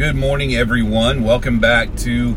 Good morning, everyone. Welcome back to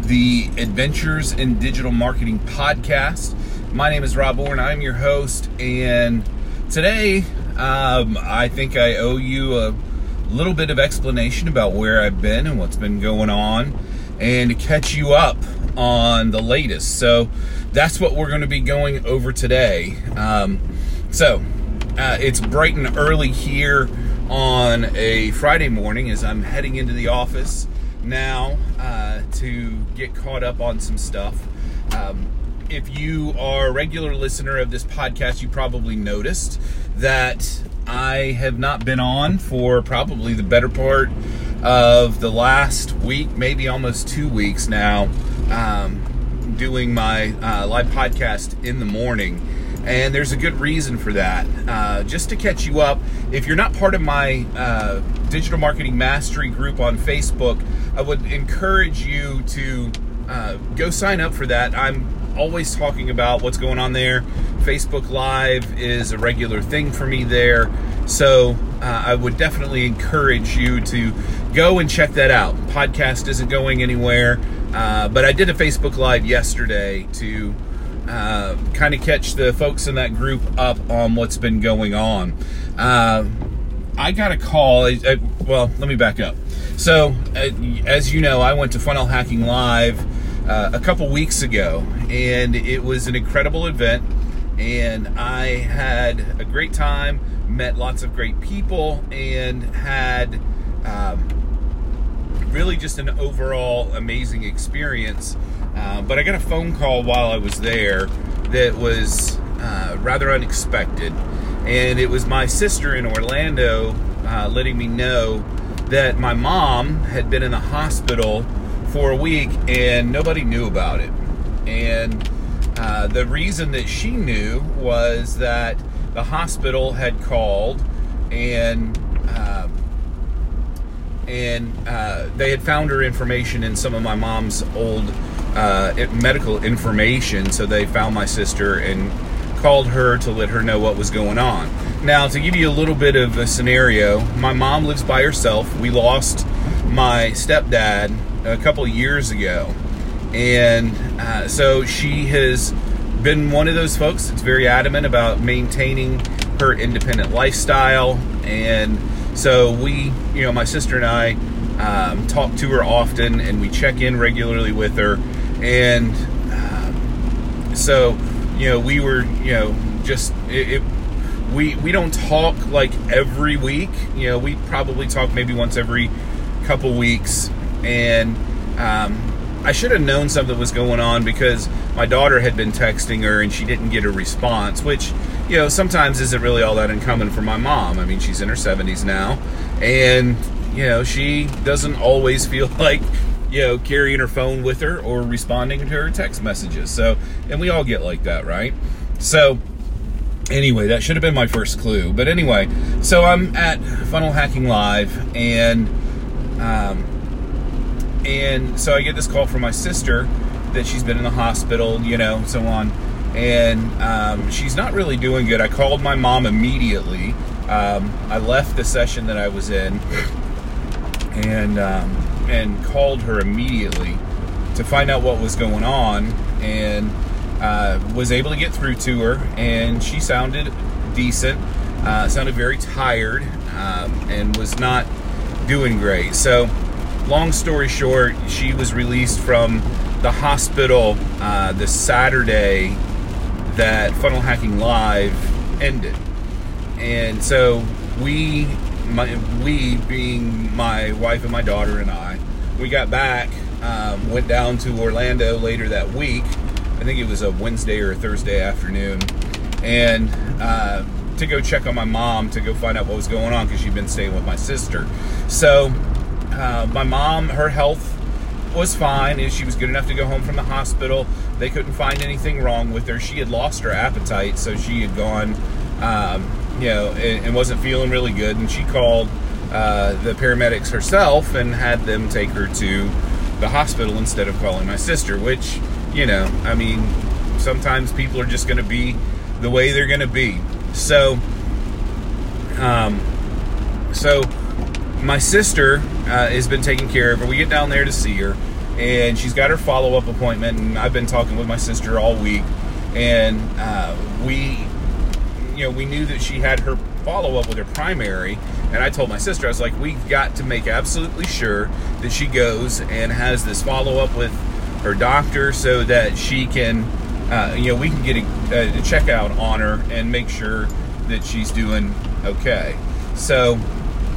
the Adventures in Digital Marketing podcast. My name is Rob Orr. I'm your host, and today um, I think I owe you a little bit of explanation about where I've been and what's been going on, and to catch you up on the latest. So that's what we're going to be going over today. Um, so uh, it's bright and early here on a Friday morning as I'm heading into the office now uh, to get caught up on some stuff. Um, if you are a regular listener of this podcast, you probably noticed that I have not been on for probably the better part of the last week, maybe almost two weeks now, um, doing my uh, live podcast in the morning and there's a good reason for that. Uh, just to catch you up, if you're not part of my uh, digital marketing mastery group on Facebook, I would encourage you to uh, go sign up for that. I'm always talking about what's going on there. Facebook Live is a regular thing for me there. So uh, I would definitely encourage you to go and check that out. Podcast isn't going anywhere, uh, but I did a Facebook Live yesterday to uh, kind of catch the folks in that group up on what's been going on. Uh, I got a call. Uh, well, let me back up. So, uh, as you know, I went to Funnel Hacking Live uh, a couple weeks ago, and it was an incredible event. And I had a great time, met lots of great people, and had um, really just an overall amazing experience. Uh, but I got a phone call while I was there that was uh, rather unexpected. And it was my sister in Orlando uh, letting me know that my mom had been in the hospital for a week and nobody knew about it. And uh, the reason that she knew was that the hospital had called and uh, and uh, they had found her information in some of my mom's old uh, medical information. So they found my sister and called her to let her know what was going on. Now, to give you a little bit of a scenario, my mom lives by herself. We lost my stepdad a couple years ago. And uh, so she has been one of those folks that's very adamant about maintaining her independent lifestyle. And so we, you know, my sister and I um, talk to her often and we check in regularly with her and um, so you know we were you know just it, it, we we don't talk like every week. You know we probably talk maybe once every couple weeks. And um, I should have known something was going on because my daughter had been texting her and she didn't get a response, which, you know, sometimes isn't really all that uncommon for my mom. I mean, she's in her 70s now, and, you know, she doesn't always feel like you know, carrying her phone with her or responding to her text messages. So, and we all get like that, right? So, anyway, that should have been my first clue. But anyway, so I'm at Funnel Hacking Live, and um, and so I get this call from my sister that she's been in the hospital, you know, so on, and um, she's not really doing good. I called my mom immediately. Um, I left the session that I was in, and um, and called her immediately to find out what was going on and uh, was able to get through to her and she sounded decent uh, sounded very tired um, and was not doing great. So long story short she was released from the hospital uh, the saturday that funnel hacking live ended. And so we my, we being my wife and my daughter and I, we got back, um, went down to Orlando later that week. I think it was a Wednesday or a Thursday afternoon, and uh, to go check on my mom to go find out what was going on because she'd been staying with my sister. So uh, my mom, her health was fine, and she was good enough to go home from the hospital. They couldn't find anything wrong with her. She had lost her appetite, so she had gone. Um, you know, and, and wasn't feeling really good. And she called uh, the paramedics herself and had them take her to the hospital instead of calling my sister, which, you know, I mean, sometimes people are just going to be the way they're going to be. So, um, so my sister uh, has been taken care of her. We get down there to see her, and she's got her follow up appointment. And I've been talking with my sister all week, and uh, we, you know, we knew that she had her follow up with her primary. And I told my sister, I was like, we've got to make absolutely sure that she goes and has this follow up with her doctor so that she can, uh, you know, we can get a, a checkout on her and make sure that she's doing okay. So,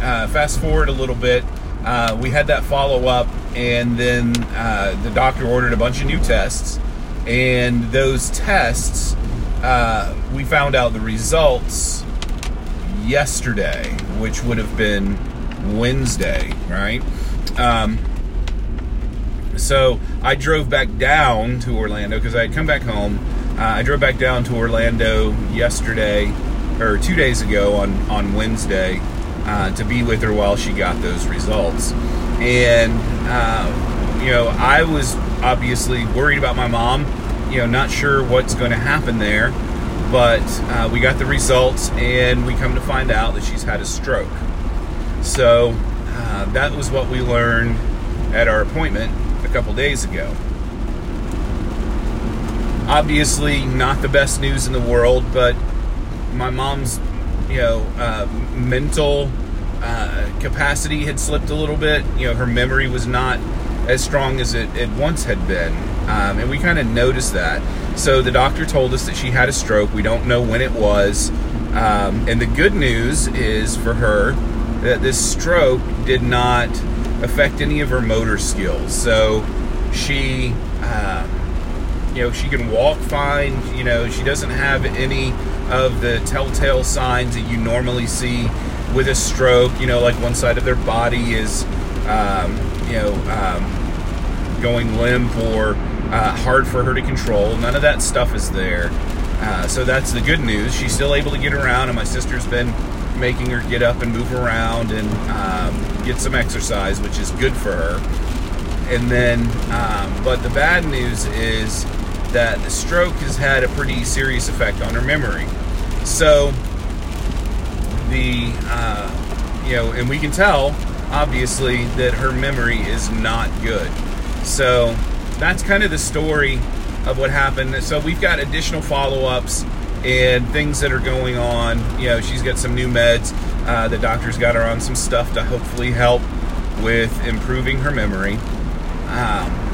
uh, fast forward a little bit, uh, we had that follow up, and then uh, the doctor ordered a bunch of new tests. And those tests, uh, we found out the results yesterday, which would have been Wednesday, right? Um, so I drove back down to Orlando because I had come back home. Uh, I drove back down to Orlando yesterday or two days ago on on Wednesday uh, to be with her while she got those results. And uh, you know, I was obviously worried about my mom. You know, not sure what's going to happen there, but uh, we got the results, and we come to find out that she's had a stroke. So uh, that was what we learned at our appointment a couple days ago. Obviously, not the best news in the world, but my mom's, you know, uh, mental uh, capacity had slipped a little bit. You know, her memory was not as strong as it, it once had been. Um, and we kind of noticed that. So the doctor told us that she had a stroke. We don't know when it was. Um, and the good news is for her that this stroke did not affect any of her motor skills. So she, uh, you know, she can walk fine. You know, she doesn't have any of the telltale signs that you normally see with a stroke. You know, like one side of their body is, um, you know, um, going limp or uh, hard for her to control. None of that stuff is there. Uh, so that's the good news. She's still able to get around, and my sister's been making her get up and move around and um, get some exercise, which is good for her. And then, um, but the bad news is that the stroke has had a pretty serious effect on her memory. So, the, uh, you know, and we can tell, obviously, that her memory is not good. So, that's kind of the story of what happened. So, we've got additional follow ups and things that are going on. You know, she's got some new meds. Uh, the doctor's got her on some stuff to hopefully help with improving her memory. Um,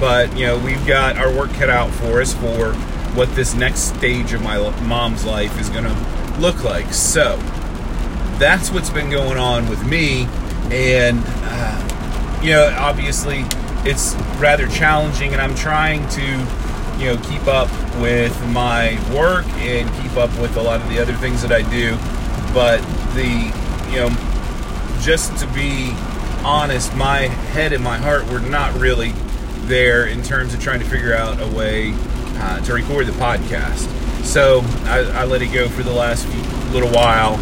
but you know, we've got our work cut out for us for what this next stage of my mom's life is going to look like. So that's what's been going on with me, and uh, you know, obviously it's rather challenging, and I'm trying to you know keep up with my work and keep up with a lot of the other things that I do. But the you know just to be honest, my head and my heart were not really there in terms of trying to figure out a way uh, to record the podcast. So I, I, let it go for the last little while.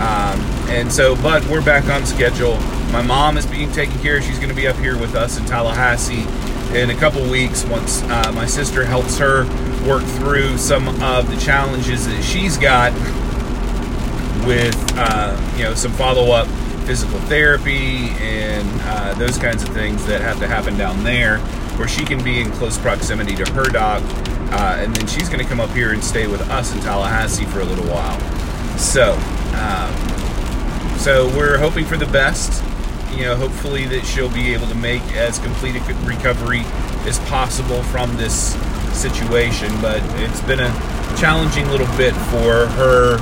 Um, and so, but we're back on schedule. My mom is being taken care of. She's going to be up here with us in Tallahassee in a couple weeks once uh, my sister helps her work through some of the challenges that she's got with, uh, you know, some follow up physical therapy and uh, those kinds of things that have to happen down there where she can be in close proximity to her doc Uh, and then she's going to come up here and stay with us in Tallahassee for a little while. So, um, so we're hoping for the best. You know, hopefully that she'll be able to make as complete a recovery as possible from this situation. But it's been a challenging little bit for her,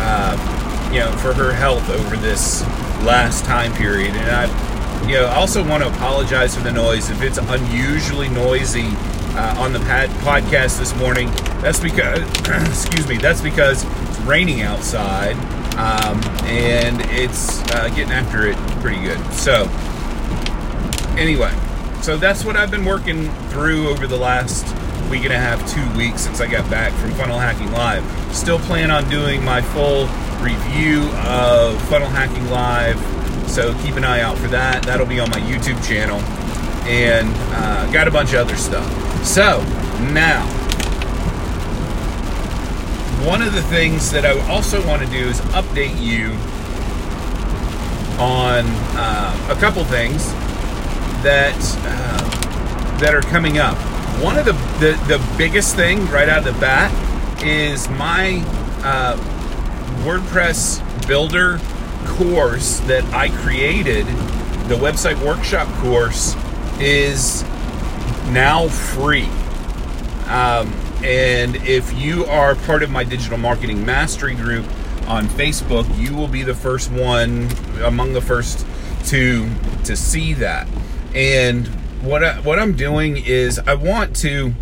uh, you know, for her health over this last time period. And I you know, also want to apologize for the noise. If it's unusually noisy uh, on the pad- podcast this morning, that's because, excuse me, that's because it's raining outside um, and it's uh, getting after it pretty good. So, anyway, so that's what I've been working through over the last week and a half, two weeks since I got back from Funnel Hacking Live. Still plan on doing my full review of Funnel Hacking Live so keep an eye out for that. That'll be on my YouTube channel. And uh, got a bunch of other stuff. So now, one of the things that I also want to do is update you on uh, a couple things that uh, that are coming up. One of the, the, the biggest thing right out of the bat is my uh, WordPress builder course that I created, the website workshop course, is now free. Um, and if you are part of my digital marketing mastery group on Facebook, you will be the first one among the first to to see that. And what I, what I'm doing is I want to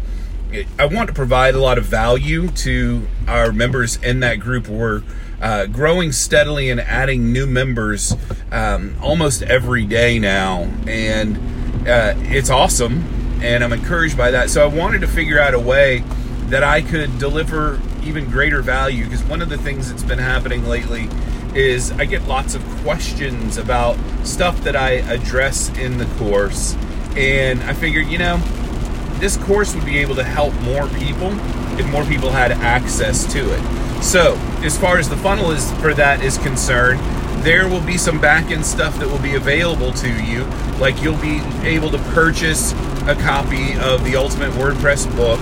I want to provide a lot of value to our members in that group. We're uh, growing steadily and adding new members um, almost every day now, and uh, it's awesome. And I'm encouraged by that. So I wanted to figure out a way that I could deliver even greater value because one of the things that's been happening lately is I get lots of questions about stuff that I address in the course. And I figured, you know, this course would be able to help more people if more people had access to it. So, as far as the funnel is for that is concerned, there will be some back end stuff that will be available to you. Like you'll be able to purchase a copy of the Ultimate WordPress book.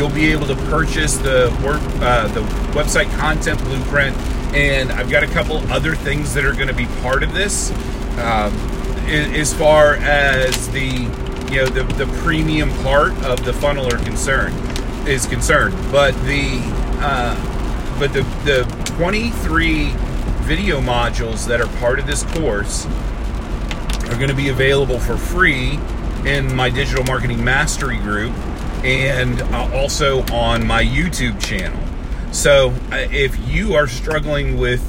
You'll be able to purchase the work, uh, the website content blueprint, and I've got a couple other things that are going to be part of this. Um, as far as the you know the, the premium part of the funnel are concerned is concerned, but the uh, but the the 23 video modules that are part of this course are going to be available for free in my digital marketing mastery group and uh, also on my YouTube channel. So, uh, if you are struggling with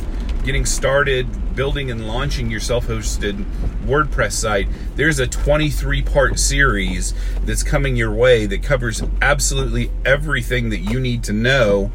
getting started building and launching your self hosted WordPress site, there's a 23 part series that's coming your way that covers absolutely everything that you need to know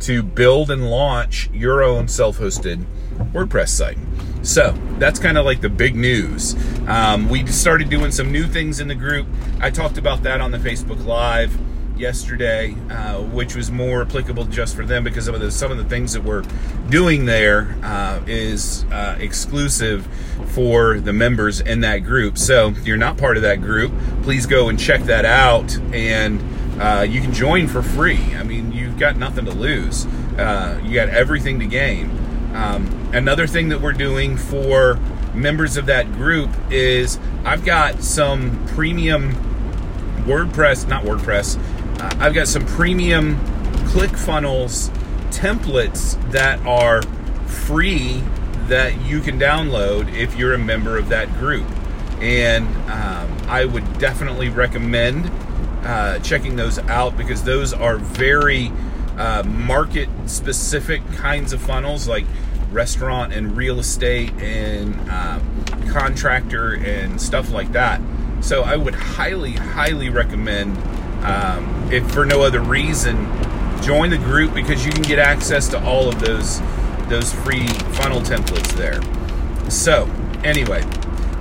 to build and launch your own self hosted WordPress site. So that's kind of like the big news. Um, we started doing some new things in the group. I talked about that on the Facebook Live yesterday, uh, which was more applicable just for them because of the, some of the things that we're doing there uh, is uh, exclusive for the members in that group. So if you're not part of that group, please go and check that out, and uh, you can join for free. I mean, you've got nothing to lose. Uh, you got everything to gain. Um, another thing that we're doing for members of that group is I've got some premium WordPress, not WordPress, uh, I've got some premium ClickFunnels templates that are free that you can download if you're a member of that group. And um, I would definitely recommend uh, checking those out because those are very uh, market specific kinds of funnels like restaurant and real estate and uh, contractor and stuff like that. So I would highly, highly recommend, um, if for no other reason, join the group because you can get access to all of those those free funnel templates there. So anyway,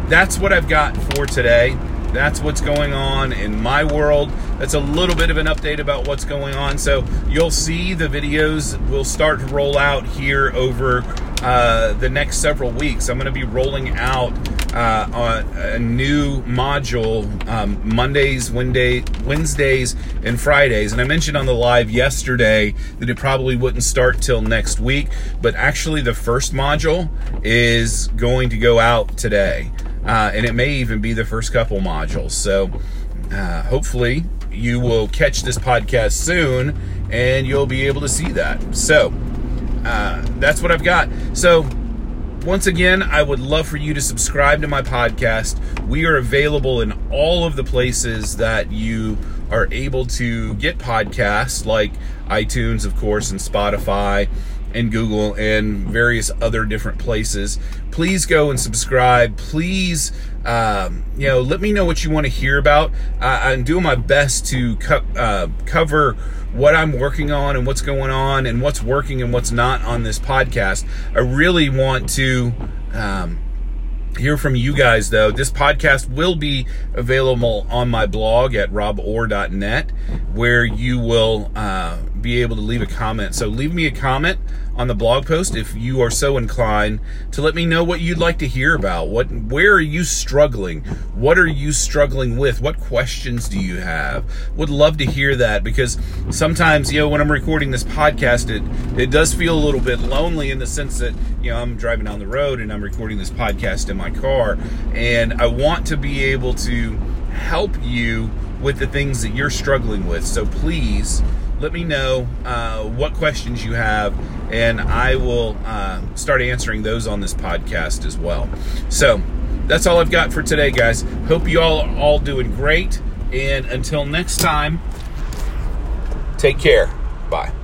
that's what I've got for today. That's what's going on in my world. That's a little bit of an update about what's going on. So you'll see the videos will start to roll out here over uh, the next several weeks. I'm going to be rolling out uh, a new module um, Mondays, Wednesday, Wednesdays, and Fridays. And I mentioned on the live yesterday that it probably wouldn't start till next week, but actually the first module is going to go out today uh, and it may even be the first couple modules. So uh, hopefully you will catch this podcast soon and you'll be able to see that. So uh, that's what I've got. So once again, I would love for you to subscribe to my podcast. We are available in all of the places that you are able to get podcasts, like iTunes, of course, and Spotify and Google and various other different places. Please go and subscribe. Please, um, you know, let me know what you want to hear about. Uh, I'm doing my best to co- uh, cover what I'm working on and what's going on and what's working and what's not on this podcast. I really want to. Um, hear from you guys though this podcast will be available on my blog at roborr.net where you will uh, be able to leave a comment so leave me a comment on the blog post if you are so inclined to let me know what you'd like to hear about. What where are you struggling? What are you struggling with? What questions do you have? Would love to hear that because sometimes, you know, when I'm recording this podcast, it it does feel a little bit lonely in the sense that, you know, I'm driving down the road and I'm recording this podcast in my car and I want to be able to help you with the things that you're struggling with. So please let me know uh, what questions you have, and I will uh, start answering those on this podcast as well. So that's all I've got for today, guys. Hope you all are all doing great, and until next time, take care. Bye.